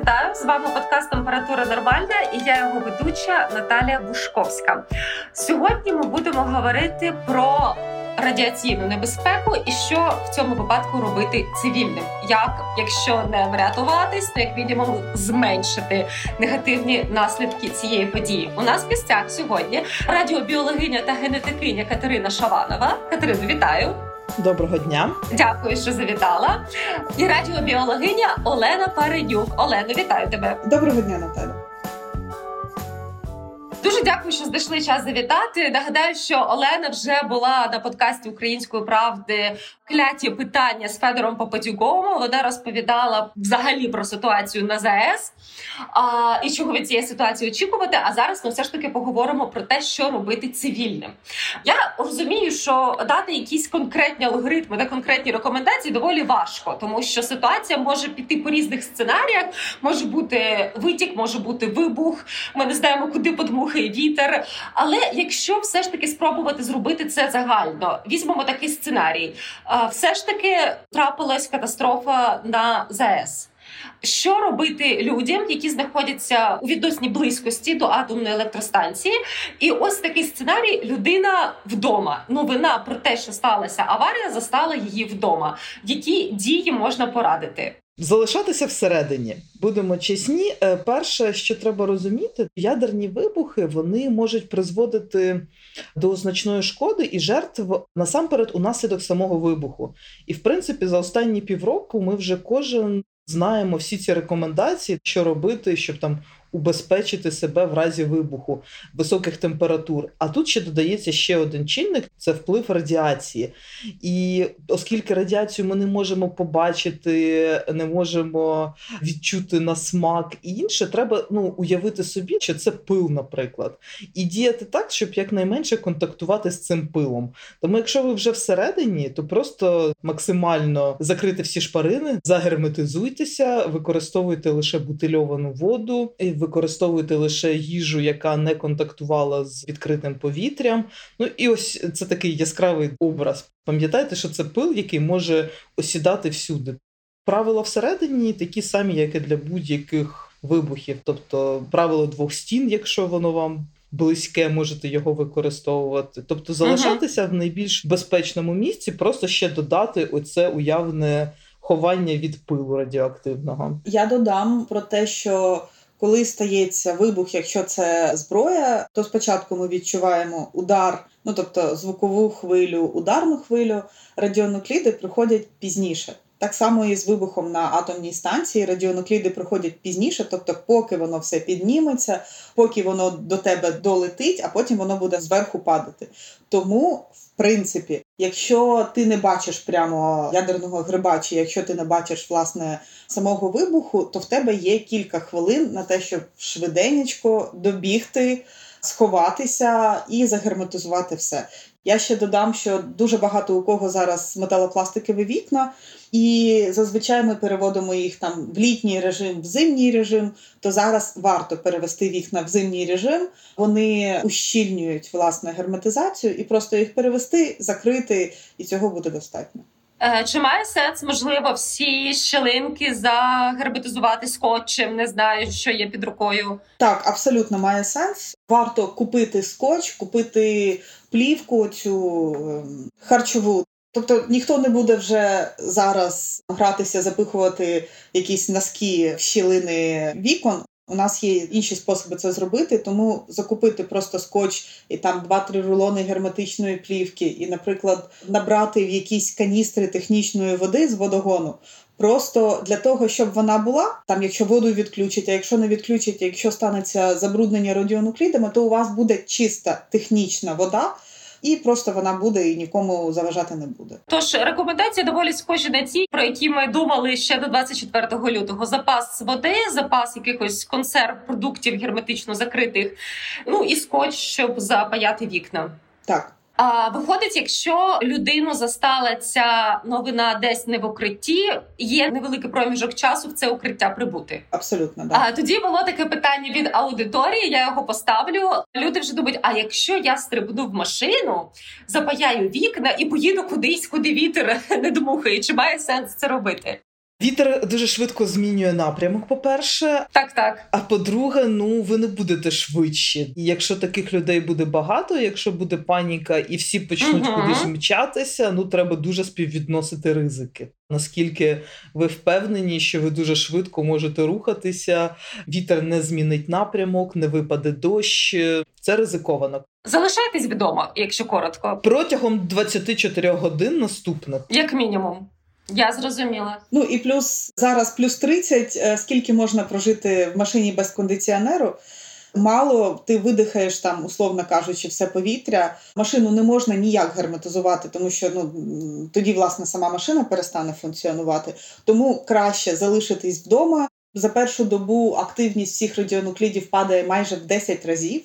вітаю з вами подкаст Температура Нормальна і я його ведуча Наталія Бушковська. Сьогодні ми будемо говорити про радіаційну небезпеку і що в цьому випадку робити цивільним. Як, якщо не врятуватись, то як мінімум зменшити негативні наслідки цієї події. У нас в гостях сьогодні радіобіологиня та генетикиня Катерина Шаванова. Катерину, вітаю. Доброго дня, дякую, що завітала. І радіобіологиня Олена Паренюк. Олено, вітаю тебе. Доброго дня, Наталя. Дуже дякую, що знайшли час завітати. Нагадаю, що Олена вже була на подкасті Української правди кляті питання з Федором Попадюковим. Вона розповідала взагалі про ситуацію на ЗАЕС а, і чого від цієї ситуації очікувати. А зараз ми все ж таки поговоримо про те, що робити цивільним. Я розумію, що дати якісь конкретні алгоритми та конкретні рекомендації доволі важко, тому що ситуація може піти по різних сценаріях. Може бути витік, може бути вибух. Ми не знаємо, куди подмухає вітер. Але якщо все ж таки спробувати зробити це загально, візьмемо такий сценарій все ж таки трапилась катастрофа на ЗАЕС. Що робити людям, які знаходяться у відносній близькості до атомної електростанції? І ось такий сценарій: людина вдома. Новина про те, що сталася аварія, застала її вдома. Які дії можна порадити? Залишатися всередині, будемо чесні. Е, перше, що треба розуміти, ядерні вибухи вони можуть призводити до значної шкоди і жертв насамперед унаслідок самого вибуху. І в принципі, за останні півроку ми вже кожен знаємо всі ці рекомендації, що робити, щоб там убезпечити себе в разі вибуху високих температур. А тут ще додається ще один чинник це вплив радіації. І оскільки радіацію ми не можемо побачити, не можемо відчути на смак і інше, треба ну, уявити собі, що це пил, наприклад, і діяти так, щоб якнайменше контактувати з цим пилом. Тому, якщо ви вже всередині, то просто максимально закрити всі шпарини, загерметизуйтеся, використовуйте лише бутильовану воду використовуєте лише їжу, яка не контактувала з відкритим повітрям. Ну і ось це такий яскравий образ. Пам'ятайте, що це пил, який може осідати всюди. Правила всередині такі самі, як і для будь-яких вибухів, тобто правило двох стін, якщо воно вам. Близьке можете його використовувати, тобто залишатися uh-huh. в найбільш безпечному місці, просто ще додати оце уявне ховання від пилу радіоактивного. Я додам про те, що коли стається вибух, якщо це зброя, то спочатку ми відчуваємо удар, ну тобто звукову хвилю, ударну хвилю, радіонукліди приходять пізніше. Так само і з вибухом на атомній станції радіонукліди приходять пізніше, тобто, поки воно все підніметься, поки воно до тебе долетить, а потім воно буде зверху падати. Тому, в принципі, якщо ти не бачиш прямо ядерного гриба, чи якщо ти не бачиш власне самого вибуху, то в тебе є кілька хвилин на те, щоб швиденечко добігти. Сховатися і загерметизувати все. Я ще додам, що дуже багато у кого зараз металопластикові вікна, і зазвичай ми переводимо їх там в літній режим, в зимній режим. То зараз варто перевести вікна в зимній режим. Вони ущільнюють власне герметизацію, і просто їх перевести, закрити, і цього буде достатньо. Е, чи має сенс, можливо, всі щелинки загерметизувати скотчем? Не знаю, що є під рукою. Так, абсолютно має сенс. Варто купити скотч, купити плівку цю ем, харчову. Тобто ніхто не буде вже зараз гратися, запихувати якісь носки в щілини вікон. У нас є інші способи це зробити, тому закупити просто скотч і там 2-3 рулони герметичної плівки, і, наприклад, набрати в якісь каністри технічної води з водогону. Просто для того, щоб вона була там, якщо воду відключить, а якщо не відключить, якщо станеться забруднення радіонуклідами, то у вас буде чиста технічна вода і просто вона буде і нікому заважати не буде. Тож рекомендації доволі схожі на ті, про які ми думали ще до 24 лютого. Запас води, запас якихось консерв, продуктів герметично закритих. Ну і скотч, щоб запаяти вікна. Так. А виходить, якщо людину застала ця новина десь не в укритті, є невеликий проміжок часу в це укриття прибути. Абсолютно да. А тоді було таке питання від аудиторії. Я його поставлю. Люди вже думають: а якщо я стрибну в машину, запаяю вікна і поїду кудись, куди вітер не дмухає, чи має сенс це робити? Вітер дуже швидко змінює напрямок. По перше, так, так. А по-друге, ну ви не будете швидші. І якщо таких людей буде багато, якщо буде паніка і всі почнуть uh-huh. кудись мчатися, ну треба дуже співвідносити ризики. Наскільки ви впевнені, що ви дуже швидко можете рухатися, вітер не змінить напрямок, не випаде дощ. Це ризиковано. Залишайтесь вдома, якщо коротко, протягом 24 годин наступних, як мінімум. Я зрозуміла. Ну і плюс зараз плюс 30, е, скільки можна прожити в машині без кондиціонеру. Мало ти видихаєш там, условно кажучи, все повітря. Машину не можна ніяк герметизувати, тому що ну тоді власне сама машина перестане функціонувати. Тому краще залишитись вдома. За першу добу активність всіх радіонуклідів падає майже в 10 разів.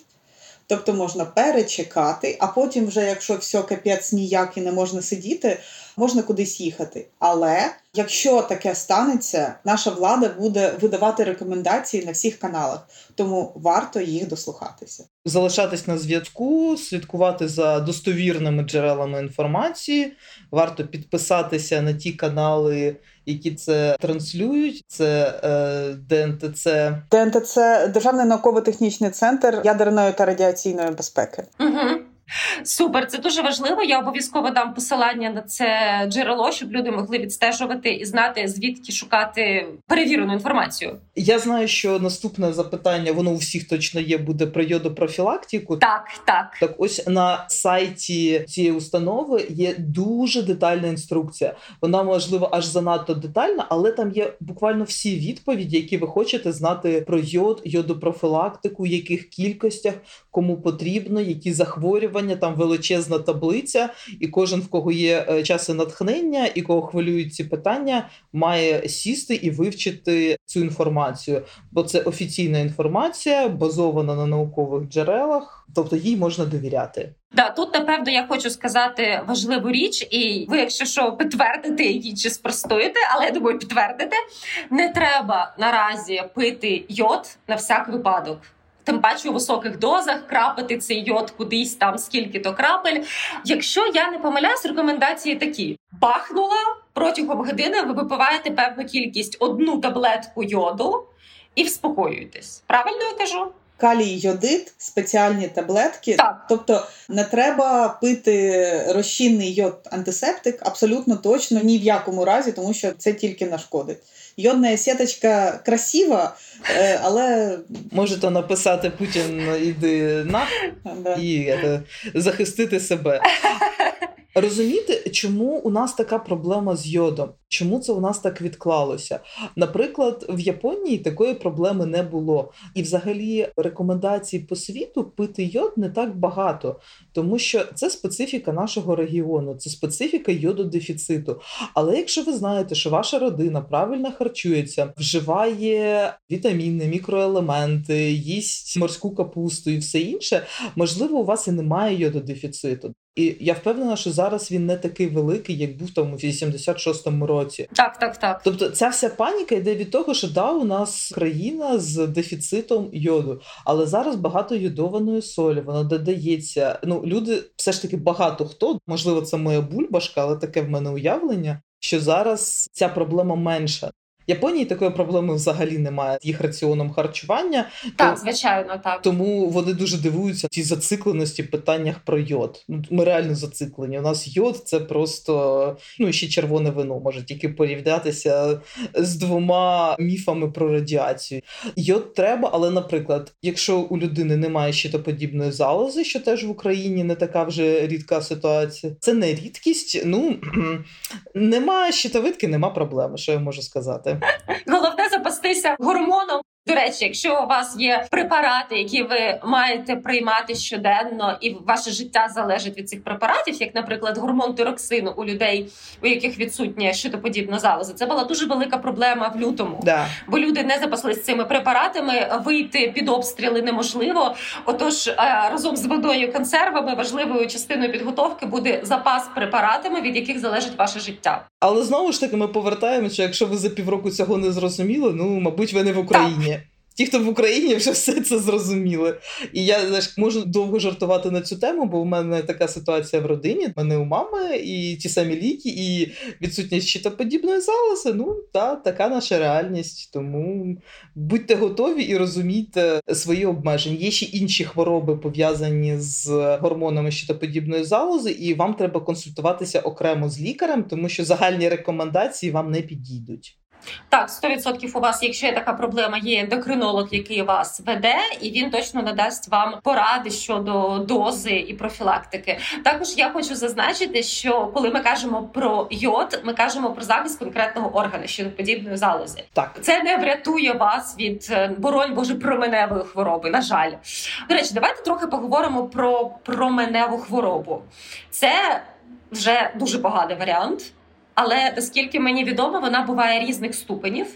Тобто можна перечекати, а потім, вже якщо все капець ніяк і не можна сидіти, можна кудись їхати. Але якщо таке станеться, наша влада буде видавати рекомендації на всіх каналах, тому варто їх дослухатися. Залишатись на зв'язку, слідкувати за достовірними джерелами інформації. Варто підписатися на ті канали, які це транслюють. Це е, ДНТЦ. ДНТЦ Державний науково-технічний центр ядерної та радіаційної безпеки. Угу. Супер, це дуже важливо. Я обов'язково дам посилання на це джерело, щоб люди могли відстежувати і знати звідки шукати перевірену інформацію. Я знаю, що наступне запитання воно у всіх точно є. Буде про йодопрофілактику. Так, так. Так, ось на сайті цієї установи є дуже детальна інструкція. Вона можливо аж занадто детальна, але там є буквально всі відповіді, які ви хочете знати про йод, йодопрофілактику, в яких кількостях, кому потрібно, які захворювання захворювання, там величезна таблиця, і кожен, в кого є е, час і натхнення, і кого хвилюють ці питання, має сісти і вивчити цю інформацію. Бо це офіційна інформація, базована на наукових джерелах, тобто їй можна довіряти. Да, тут напевно я хочу сказати важливу річ, і ви, якщо що, підтвердите її чи спростуєте, але я думаю, підтвердите, не треба наразі пити йод на всяк випадок тим паче у високих дозах крапити цей йод кудись там, скільки то крапель. Якщо я не помиляюсь, рекомендації такі: бахнула протягом години. Ви випиваєте певну кількість одну таблетку йоду і вспокоюєтесь. Правильно я кажу? Калій йодит, спеціальні таблетки. Так. Тобто не треба пити розчинний йод антисептик абсолютно точно ні в якому разі, тому що це тільки нашкодить йодна сіточка красива, е, але можете написати Путін іди на і е, захистити себе. Розумієте, чому у нас така проблема з йодом? Чому це у нас так відклалося? Наприклад, в Японії такої проблеми не було, і взагалі рекомендацій по світу пити йод не так багато, тому що це специфіка нашого регіону, це специфіка йододефіциту. Але якщо ви знаєте, що ваша родина правильно харчується, вживає вітаміни, мікроелементи, їсть морську капусту і все інше, можливо, у вас і немає йододефіциту. І я впевнена, що зараз він не такий великий, як був там у 86-му році. Так, так, так. Тобто, ця вся паніка йде від того, що да, у нас країна з дефіцитом йоду, але зараз багато йодованої солі, воно додається. Ну, люди все ж таки багато хто, можливо, це моя бульбашка, але таке в мене уявлення. Що зараз ця проблема менша. Японії такої проблеми взагалі немає з їх раціоном харчування. Так, то, звичайно, так тому вони дуже дивуються цій зацикленості в питаннях про йод. Ну ми реально зациклені. У нас йод це просто ну ще червоне вино може тільки порівнятися з двома міфами про радіацію. Йод треба, але, наприклад, якщо у людини немає щитоподібної залози, що теж в Україні не така вже рідка ситуація, це не рідкість. Ну немає щитовидки, нема проблеми. Що я можу сказати. Головне запастися гормоном до речі, якщо у вас є препарати, які ви маєте приймати щоденно, і ваше життя залежить від цих препаратів, як, наприклад, гормон тироксину у людей, у яких відсутня щитоподібна залоза, це була дуже велика проблема в лютому, да. бо люди не запаслись цими препаратами. Вийти під обстріли неможливо. Отож, е, разом з водою консервами важливою частиною підготовки буде запас препаратами, від яких залежить ваше життя. Але знову ж таки, ми повертаємося. Якщо ви за півроку цього не зрозуміли, ну мабуть, ви не в Україні. Так. Ті, хто в Україні вже все це зрозуміли. І я знаєш, можу довго жартувати на цю тему, бо в мене така ситуація в родині. У мене у мами і ті самі ліки, і відсутність щитоподібної залози. Ну та така наша реальність. Тому будьте готові і розумійте свої обмеження. Є ще інші хвороби пов'язані з гормонами щитоподібної залози, і вам треба консультуватися окремо з лікарем, тому що загальні рекомендації вам не підійдуть. Так, 100% у вас, якщо є така проблема, є ендокринолог, який вас веде, і він точно надасть вам поради щодо дози і профілактики. Також я хочу зазначити, що коли ми кажемо про йод, ми кажемо про захист конкретного органу щодо подібної залози. Так це не врятує вас від е, боронь боже променевої хвороби. На жаль, до речі, давайте трохи поговоримо про променеву хворобу. Це вже дуже поганий варіант але наскільки мені відомо, вона буває різних ступенів.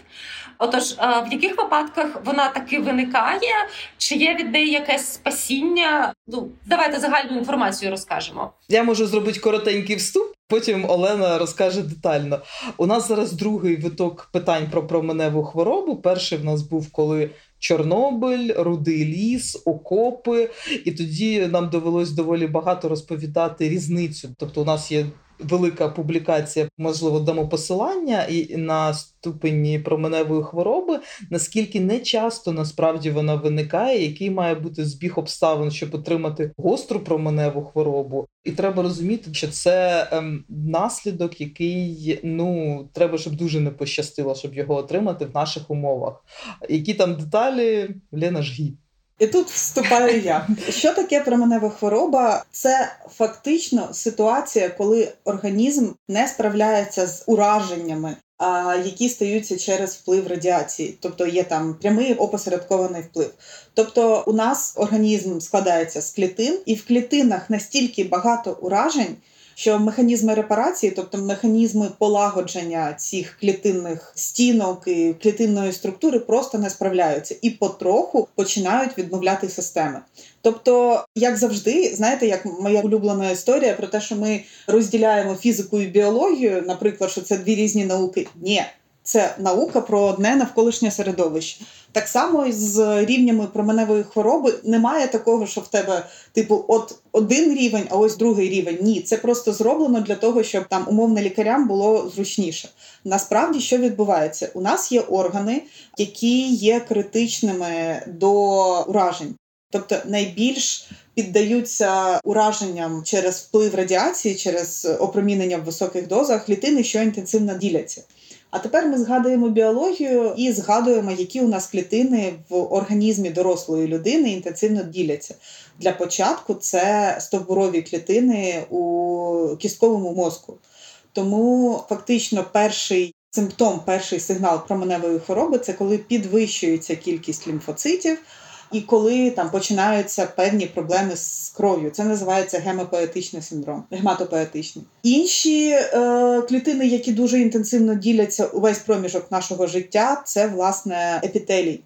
Отож, в яких випадках вона таки виникає? Чи є від неї якесь спасіння? Ну давайте загальну інформацію розкажемо. Я можу зробити коротенький вступ. Потім Олена розкаже детально. У нас зараз другий виток питань про променеву хворобу. Перший в нас був коли Чорнобиль, рудий ліс, окопи, і тоді нам довелось доволі багато розповідати різницю. Тобто, у нас є велика публікація, можливо, дамо посилання і на ступені променевої хвороби, наскільки не часто насправді вона виникає, який має бути збіг обставин, щоб отримати гостру променеву хворобу, і треба розуміти, що це ем, наслідок, який ну треба, щоб дуже не пощастило, щоб його отримати в наших умовах. Які там деталі Лена Жгі. І тут вступаю я. Що таке променева хвороба? Це фактично ситуація, коли організм не справляється з ураженнями, які стаються через вплив радіації, тобто є там прямий опосередкований вплив. Тобто, у нас організм складається з клітин, і в клітинах настільки багато уражень що механізми репарації, тобто механізми полагодження цих клітинних стінок і клітинної структури, просто не справляються і потроху починають відмовляти системи. Тобто, як завжди, знаєте, як моя улюблена історія про те, що ми розділяємо фізику і біологію, наприклад, що це дві різні науки. Ні, це наука про одне навколишнє середовище. Так само і з рівнями променевої хвороби немає такого, що в тебе, типу, от один рівень, а ось другий рівень. Ні, це просто зроблено для того, щоб там умовно лікарям було зручніше. Насправді, що відбувається? У нас є органи, які є критичними до уражень. Тобто найбільш піддаються ураженням через вплив радіації, через опромінення в високих дозах клітини, що інтенсивно діляться. А тепер ми згадуємо біологію і згадуємо, які у нас клітини в організмі дорослої людини інтенсивно діляться. Для початку це стовбурові клітини у кістковому мозку. Тому фактично перший симптом, перший сигнал променевої хвороби це коли підвищується кількість лімфоцитів і коли там починаються певні проблеми з кров'ю. Це називається гемопоетичний синдром, гематопоетичний. Інші е, клітини, які дуже інтенсивно діляться увесь проміжок нашого життя, це власне епітелій.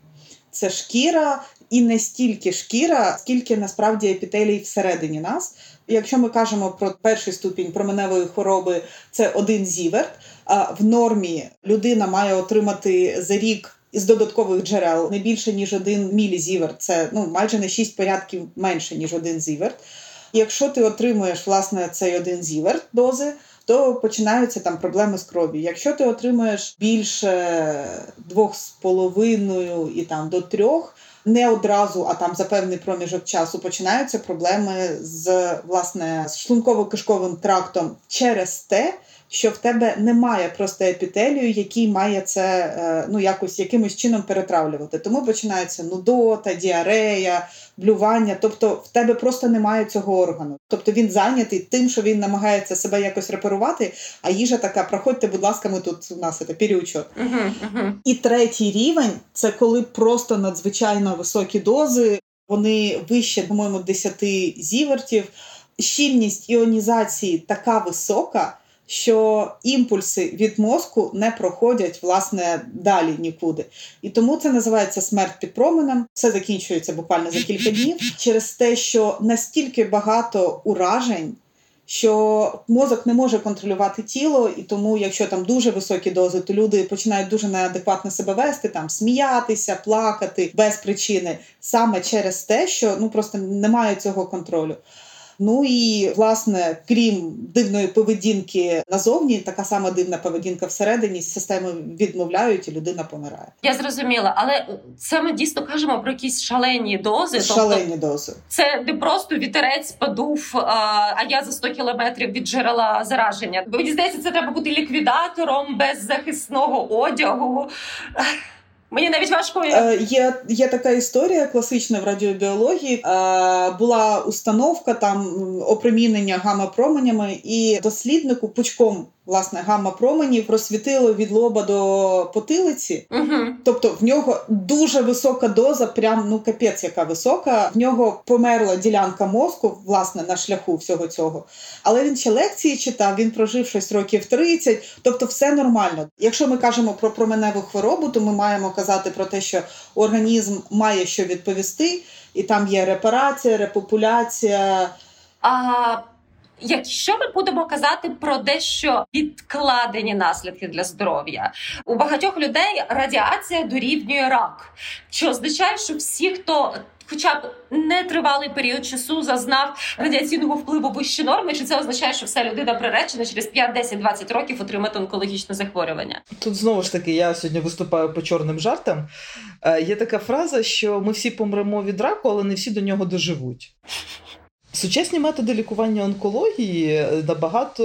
Це шкіра, і не стільки шкіра, скільки насправді епітелій всередині нас. Якщо ми кажемо про перший ступінь променевої хвороби, це один зіверт. А в нормі людина має отримати за рік із додаткових джерел не більше ніж один мілізіверт. Це ну майже на 6 порядків менше ніж один зіверт. Якщо ти отримуєш власне цей один зіверт дози, то починаються там проблеми з кров'ю. Якщо ти отримуєш більше двох з половиною і там до трьох. Не одразу, а там за певний проміжок часу починаються проблеми з власне з шлунково-кишковим трактом через те, що в тебе немає просто епітелію, який має це е, ну якось якимось чином перетравлювати. Тому починається нудота, діарея, блювання. Тобто в тебе просто немає цього органу. Тобто він зайнятий тим, що він намагається себе якось реперувати. А їжа така: проходьте, будь ласка, ми тут у нас це. Uh-huh, uh-huh. І третій рівень це коли просто надзвичайно високі дози. Вони вище, по-моєму, 10 зівертів. Щільність іонізації така висока що імпульси від мозку не проходять власне далі нікуди. І тому це називається смерть під променем. Все закінчується буквально за кілька днів через те, що настільки багато уражень. що мозок не може контролювати тіло, і тому, якщо там дуже високі дози, то люди починають дуже неадекватно себе вести, там сміятися, плакати без причини, саме через те, що ну просто немає цього контролю. Ну і власне, крім дивної поведінки назовні, така сама дивна поведінка всередині системи відмовляють, і людина помирає. Я зрозуміла, але це ми дійсно кажемо про якісь шалені дози. Шалені тобто, дози. Це не просто вітерець подув, а я за 100 кілометрів від джерела зараження. Мені здається, це треба бути ліквідатором без захисного одягу. Мені навіть важко Е, є є така історія класична в радіобіології. Е, була установка там опромінення гамма-променями, і досліднику пучком власне гамма променів просвітило від лоба до потилиці. Угу. Тобто в нього дуже висока доза, прям ну капець, яка висока. В нього померла ділянка мозку, власне, на шляху всього цього. Але він ще лекції читав, він прожив щось років 30, тобто все нормально. Якщо ми кажемо про променеву хворобу, то ми маємо казати про те, що організм має що відповісти, і там є репарація, репопуляція. А Якщо ми будемо казати про дещо відкладені наслідки для здоров'я, у багатьох людей радіація дорівнює рак, що означає, що всі, хто Хоча б нетривалий період часу зазнав радіаційного впливу вищі норми, чи це означає, що вся людина приречена через 5, 10, 20 років отримати онкологічне захворювання? Тут знову ж таки я сьогодні виступаю по чорним жартам. Е, є така фраза, що ми всі помремо від раку, але не всі до нього доживуть. Сучасні методи лікування онкології е, набагато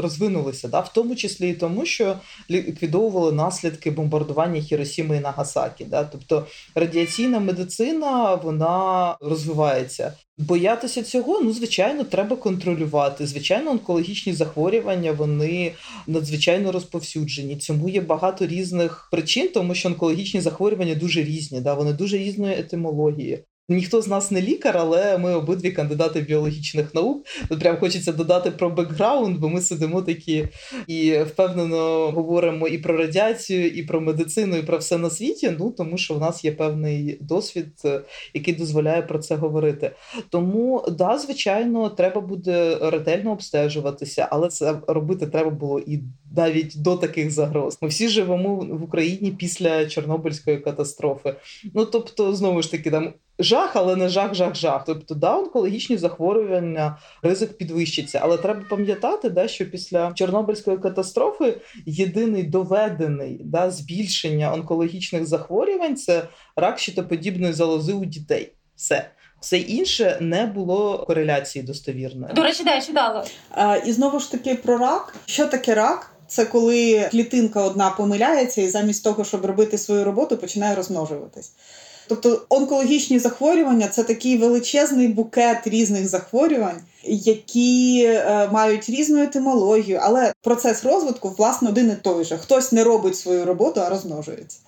розвинулися, да, в тому числі і тому, що ліквідовували наслідки бомбардування Хіросіми і Нагасакі. Да. Тобто радіаційна медицина вона розвивається. Боятися цього, ну звичайно, треба контролювати. Звичайно, онкологічні захворювання вони надзвичайно розповсюджені. Цьому є багато різних причин, тому що онкологічні захворювання дуже різні, да, вони дуже різної етимології. Ніхто з нас не лікар, але ми обидві кандидати біологічних наук. Тут прям хочеться додати про бекграунд, бо ми сидимо такі і впевнено говоримо і про радіацію, і про медицину, і про все на світі. Ну тому що в нас є певний досвід, е, який дозволяє про це говорити. Тому да, звичайно, треба буде ретельно обстежуватися, але це робити треба було і навіть до таких загроз. Ми всі живемо в Україні після Чорнобильської катастрофи. Ну тобто, знову ж таки, там жах, але не жах, жах, жах. Тобто, да, онкологічні захворювання, ризик підвищиться. Але треба пам'ятати, да, що після Чорнобильської катастрофи єдиний доведений да, збільшення онкологічних захворювань це рак щитоподібної залози у дітей. Все. Все інше не було кореляції достовірної. До речі, да, я читала. А, І знову ж таки про рак. Що таке рак? Це коли клітинка одна помиляється, і замість того, щоб робити свою роботу, починає розмножуватись. Тобто онкологічні захворювання це такий величезний букет різних захворювань, які е, мають різну етимологію, але процес розвитку власне один і той же. Хтось не робить свою роботу, а розмножується.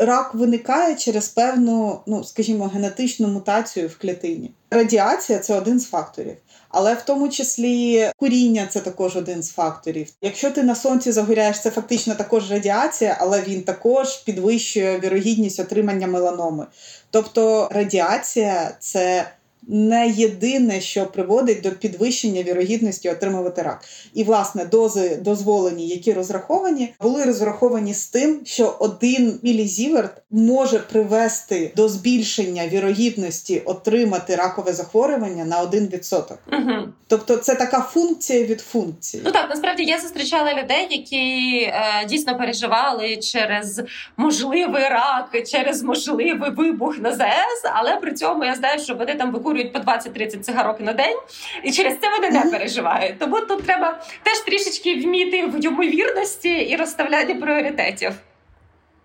Рак виникає через певну, ну скажімо, генетичну мутацію в клітині. Радіація це один з факторів. Але в тому числі куріння це також один з факторів. Якщо ти на сонці загоряєш, це фактично також радіація, але він також підвищує вірогідність отримання меланоми. Тобто радіація це не єдине, що приводить до підвищення вірогідності отримувати рак. І власне дози дозволені, які розраховані, були розраховані з тим, що один мілізіверт може привести до збільшення вірогідності отримати ракове захворювання на 1%. Угу. Тобто це така функція від функції. Ну так насправді я зустрічала людей, які е, дійсно переживали через можливий рак, через можливий вибух на ЗС, але при цьому я знаю, що вони там виконують викурюють по 20-30 цигарок на день, і через це вони не переживають. Тому тут треба теж трішечки вміти в ймовірності і розставляння пріоритетів.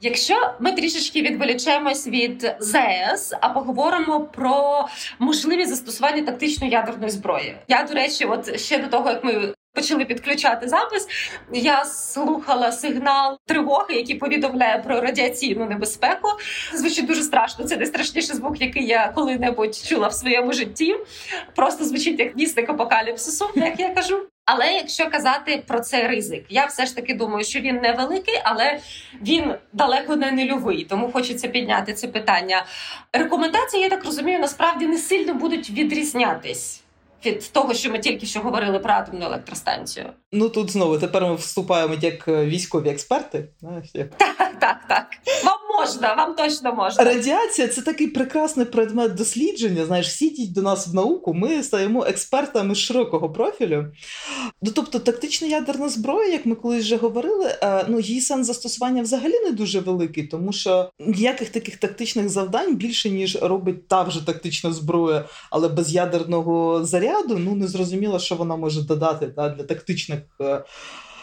Якщо ми трішечки відволічемось від ЗС, а поговоримо про можливі застосування тактичної ядерної зброї, я до речі, от ще до того як ми почали підключати запис. Я слухала сигнал тривоги, який повідомляє про радіаційну небезпеку. Звучить дуже страшно. Це найстрашніший звук, який я коли-небудь чула в своєму житті. Просто звучить як вісник апокаліпсису, як я кажу. Але якщо казати про цей ризик, я все ж таки думаю, що він невеликий, але він далеко не нульовий. Тому хочеться підняти це питання. Рекомендації, я так розумію, насправді не сильно будуть відрізнятись від того, що ми тільки що говорили про атомну електростанцію. Ну тут знову тепер ми вступаємо як е, військові експерти. Знаєш, як... Так, так, так. Можна, вам точно можна. Радіація це такий прекрасний предмет дослідження. Знаєш, всі йдіть до нас в науку. Ми стаємо експертами широкого профілю. Ну тобто, тактична ядерна зброя, як ми колись вже говорили, е, ну її сенс застосування взагалі не дуже великий, тому що ніяких таких тактичних завдань більше ніж робить та вже тактична зброя, але без ядерного заряду. Ну не зрозуміло, що вона може додати та, для тактичних.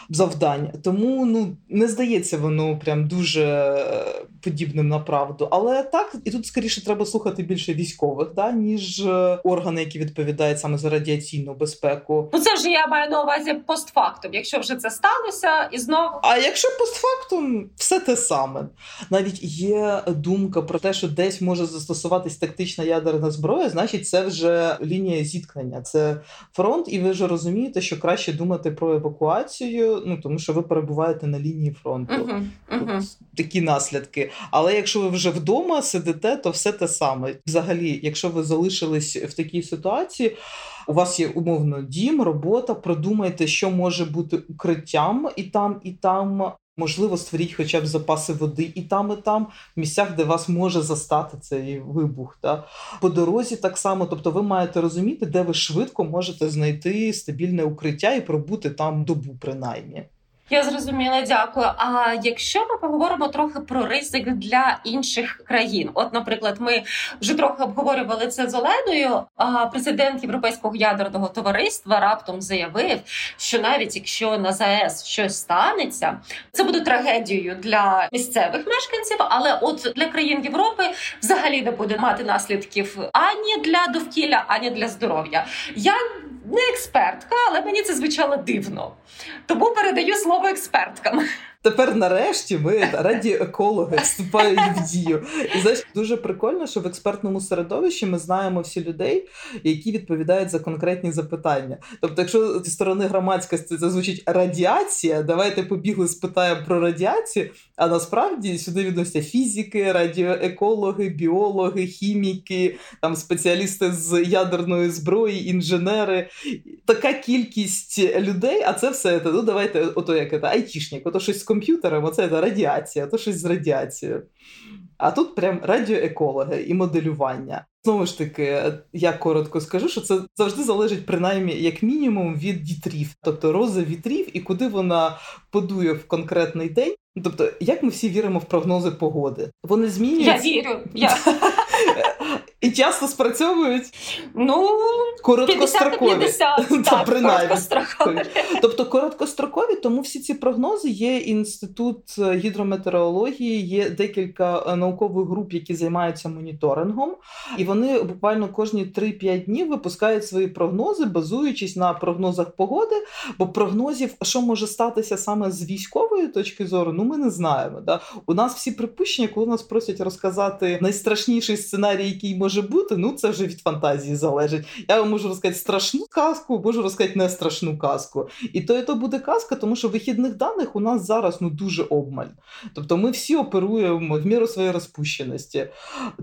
Завдань. Тому ну не здається воно прям дуже е, подібним на правду. Але так, і тут скоріше треба слухати більше військових, да, ніж е, органи, які відповідають саме за радіаційну безпеку. Ну це вже я маю на увазі постфактум, якщо вже це сталося, і знову. А якщо постфактум, все те саме. Навіть є думка про те, що десь може застосуватись тактична ядерна зброя, значить, це вже лінія зіткнення, це фронт, і ви вже розумієте, що краще думати про евакуацію ну тому що ви перебуваєте на лінії фронту. Uh-huh, uh-huh. Такі наслідки. Але якщо ви вже вдома сидите, то все те саме. Взагалі, якщо ви залишились в такій ситуації. У вас є умовно дім, робота. Продумайте, що може бути укриттям і там, і там. Можливо, створіть хоча б запаси води і там, і там, в місцях, де вас може застати цей вибух. Та? По дорозі так само, тобто ви маєте розуміти, де ви швидко можете знайти стабільне укриття і пробути там добу, принаймні. Я зрозуміла, дякую. А якщо ми поговоримо трохи про ризик для інших країн, от, наприклад, ми вже трохи обговорювали це з Оленою. А президент Європейського ядерного товариства раптом заявив, що навіть якщо на ЗАЕС щось станеться, це буде трагедією для місцевих мешканців, але от для країн Європи взагалі не буде мати наслідків ані для довкілля, ані для здоров'я. Я не експертка, але мені це звучало дивно. Тому передаю слово експерткам. Тепер, нарешті, ми радіоекологи вступають в дію. І знаєш, дуже прикольно, що в експертному середовищі ми знаємо всі людей, які відповідають за конкретні запитання. Тобто, якщо зі сторони громадськості це звучить радіація, давайте побігли, спитаємо про радіацію. А насправді сюди відносяться фізики, радіоекологи, біологи, хіміки, там спеціалісти з ядерної зброї, інженери. Така кількість людей, а це все ну давайте, ото як це, айтішник, ото щось комп'ютером, оце радіація, то щось з радіацією. А тут прям радіоекологи і моделювання. Знову ж таки, я коротко скажу, що це завжди залежить принаймні як мінімум від вітрів, тобто роза вітрів і куди вона подує в конкретний день. Тобто, як ми всі віримо в прогнози погоди? Вони змінюються? Я вірю. Я. І часто спрацьовують ну короткострокові 50 50, так, принаймні. Короткострокові. Тобто короткострокові, тому всі ці прогнози є інститут гідрометеорології, є декілька е, наукових груп, які займаються моніторингом, і вони буквально кожні 3-5 днів випускають свої прогнози, базуючись на прогнозах погоди. Бо прогнозів, що може статися саме з військової точки зору, ну ми не знаємо. Да? У нас всі припущення, коли нас просять розказати найстрашніший сценарій, який може бути, ну це вже від фантазії залежить. Я вам можу розказати страшну казку, можу розказати не страшну казку. І то і то буде казка, тому що вихідних даних у нас зараз ну дуже обмаль. Тобто ми всі оперуємо в міру своєї розпущеності.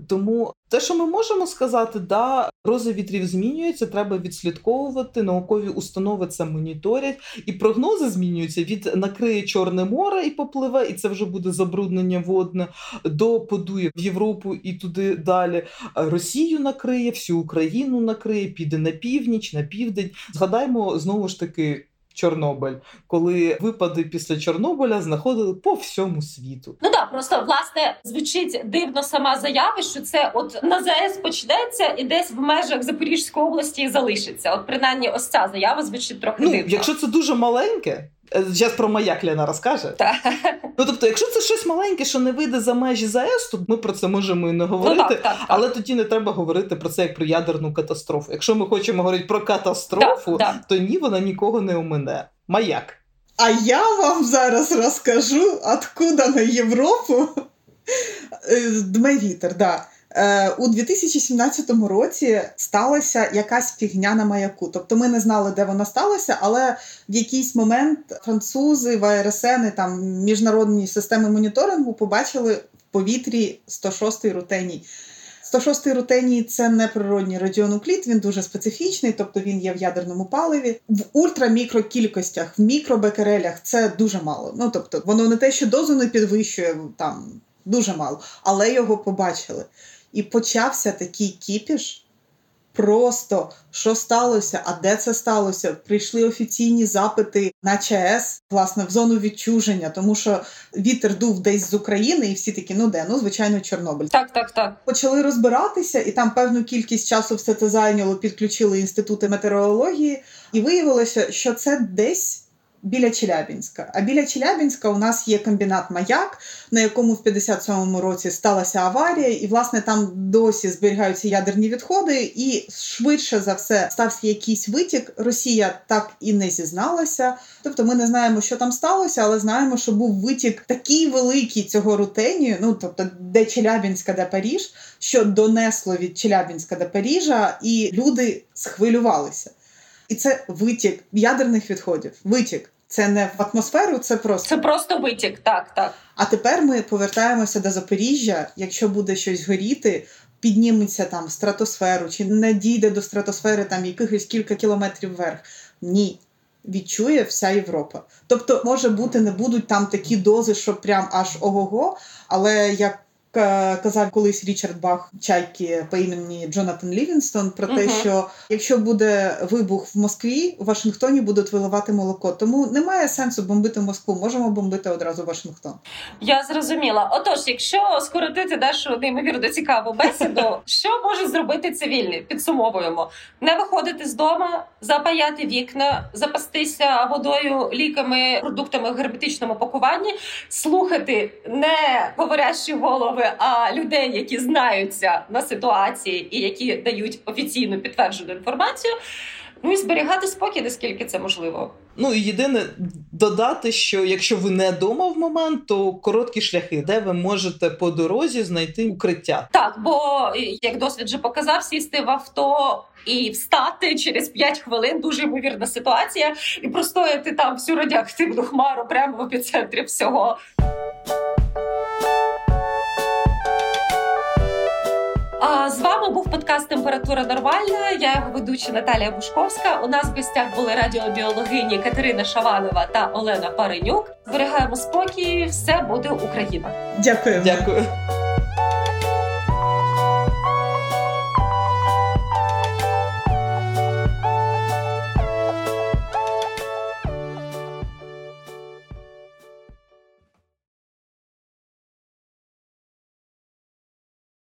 Тому те, що ми можемо сказати, да, рози вітрів змінюються, треба відслідковувати. Наукові установи це моніторять, і прогнози змінюються від накриє Чорне море і попливе, і це вже буде забруднення водне, до подує в Європу і туди далі. Росію накриє, всю Україну накриє, піде на північ, на південь. Згадаймо знову ж таки. Чорнобиль, коли випади після Чорнобиля знаходили по всьому світу. Ну да, просто власне звучить дивно сама заява, що це от на ЗАЕС почнеться і десь в межах Запорізької області залишиться. От принаймні, ось ця заява звучить трохи ну, дивно. Якщо це дуже маленьке. Зараз про маяк Лена розкаже. Так. Ну тобто, якщо це щось маленьке, що не вийде за межі ЗАЕС, то ми про це можемо і не говорити. Ну, так, так, але тоді не треба говорити про це як про ядерну катастрофу. Якщо ми хочемо говорити про катастрофу, то ні, вона нікого не омине. Маяк. А я вам зараз розкажу, откуда на Європу е, дме вітер. Да. Е, у 2017 році сталася якась фігня на маяку. Тобто ми не знали, де вона сталася, але в якийсь момент французи, ВРСН, там міжнародні системи моніторингу побачили в повітрі 106-й рутеній. 106-й рутеній це не природній радіонуклід, він дуже специфічний, тобто він є в ядерному паливі. В ультрамікрокількостях, в мікробекерелях це дуже мало. Ну тобто, воно не те, що дозу не підвищує там дуже мало, але його побачили. І почався такий кіпіш. Просто що сталося, а де це сталося? Прийшли офіційні запити на ЧАЕС, власне, в зону відчуження, тому що вітер дув десь з України, і всі такі, ну де? Ну, звичайно, Чорнобиль. Так, так, так. Почали розбиратися, і там певну кількість часу все це зайняло, підключили інститути метеорології, і виявилося, що це десь біля Челябінська. А біля Челябінська у нас є комбінат Маяк, на якому в 57-му році сталася аварія, і власне там досі зберігаються ядерні відходи. І швидше за все стався якийсь витік. Росія так і не зізналася. Тобто, ми не знаємо, що там сталося, але знаємо, що був витік такий великий цього рутенію, ну тобто, де Челябінська, де Паріж, що донесло від Челябінська до Паріжа, і люди схвилювалися. І це витік ядерних відходів. Витік. Це не в атмосферу, це просто це просто витік. Так, так. А тепер ми повертаємося до Запоріжжя. Якщо буде щось горіти, підніметься там в стратосферу, чи не дійде до стратосфери там якихось кілька кілометрів вверх. Ні. Відчує вся Європа. Тобто, може бути, не будуть там такі дози, що прям аж ого-го, але як казав колись Річард Бах чайки по імені Джонатан Лівінстон про те, uh-huh. що якщо буде вибух в Москві, у Вашингтоні будуть виливати молоко. Тому немає сенсу бомбити Москву. Можемо бомбити одразу Вашингтон. Я зрозуміла. Отож, якщо скоротити нашу неймовірно цікаву бесіду, що може зробити цивільний? Підсумовуємо: не виходити з дому, запаяти вікна, запастися водою, ліками, продуктами в герметичному пакуванні, слухати не говорящі голови особи, а людей, які знаються на ситуації і які дають офіційно підтверджену інформацію. Ну і зберігати спокій, наскільки це можливо. Ну і єдине додати, що якщо ви не вдома в момент, то короткі шляхи, де ви можете по дорозі знайти укриття. Так, бо як досвід вже показав, сісти в авто і встати через 5 хвилин дуже ймовірна ситуація, і простояти там всю радіоактивну хмару прямо в епіцентрі всього. З вами був подкаст Температура нормальна. Я його ведуча Наталія Бушковська. У нас в гостях були радіобіологині Катерина Шаванова та Олена Паренюк. Зберігаємо спокій, все буде Україна. Дякую. Дякую.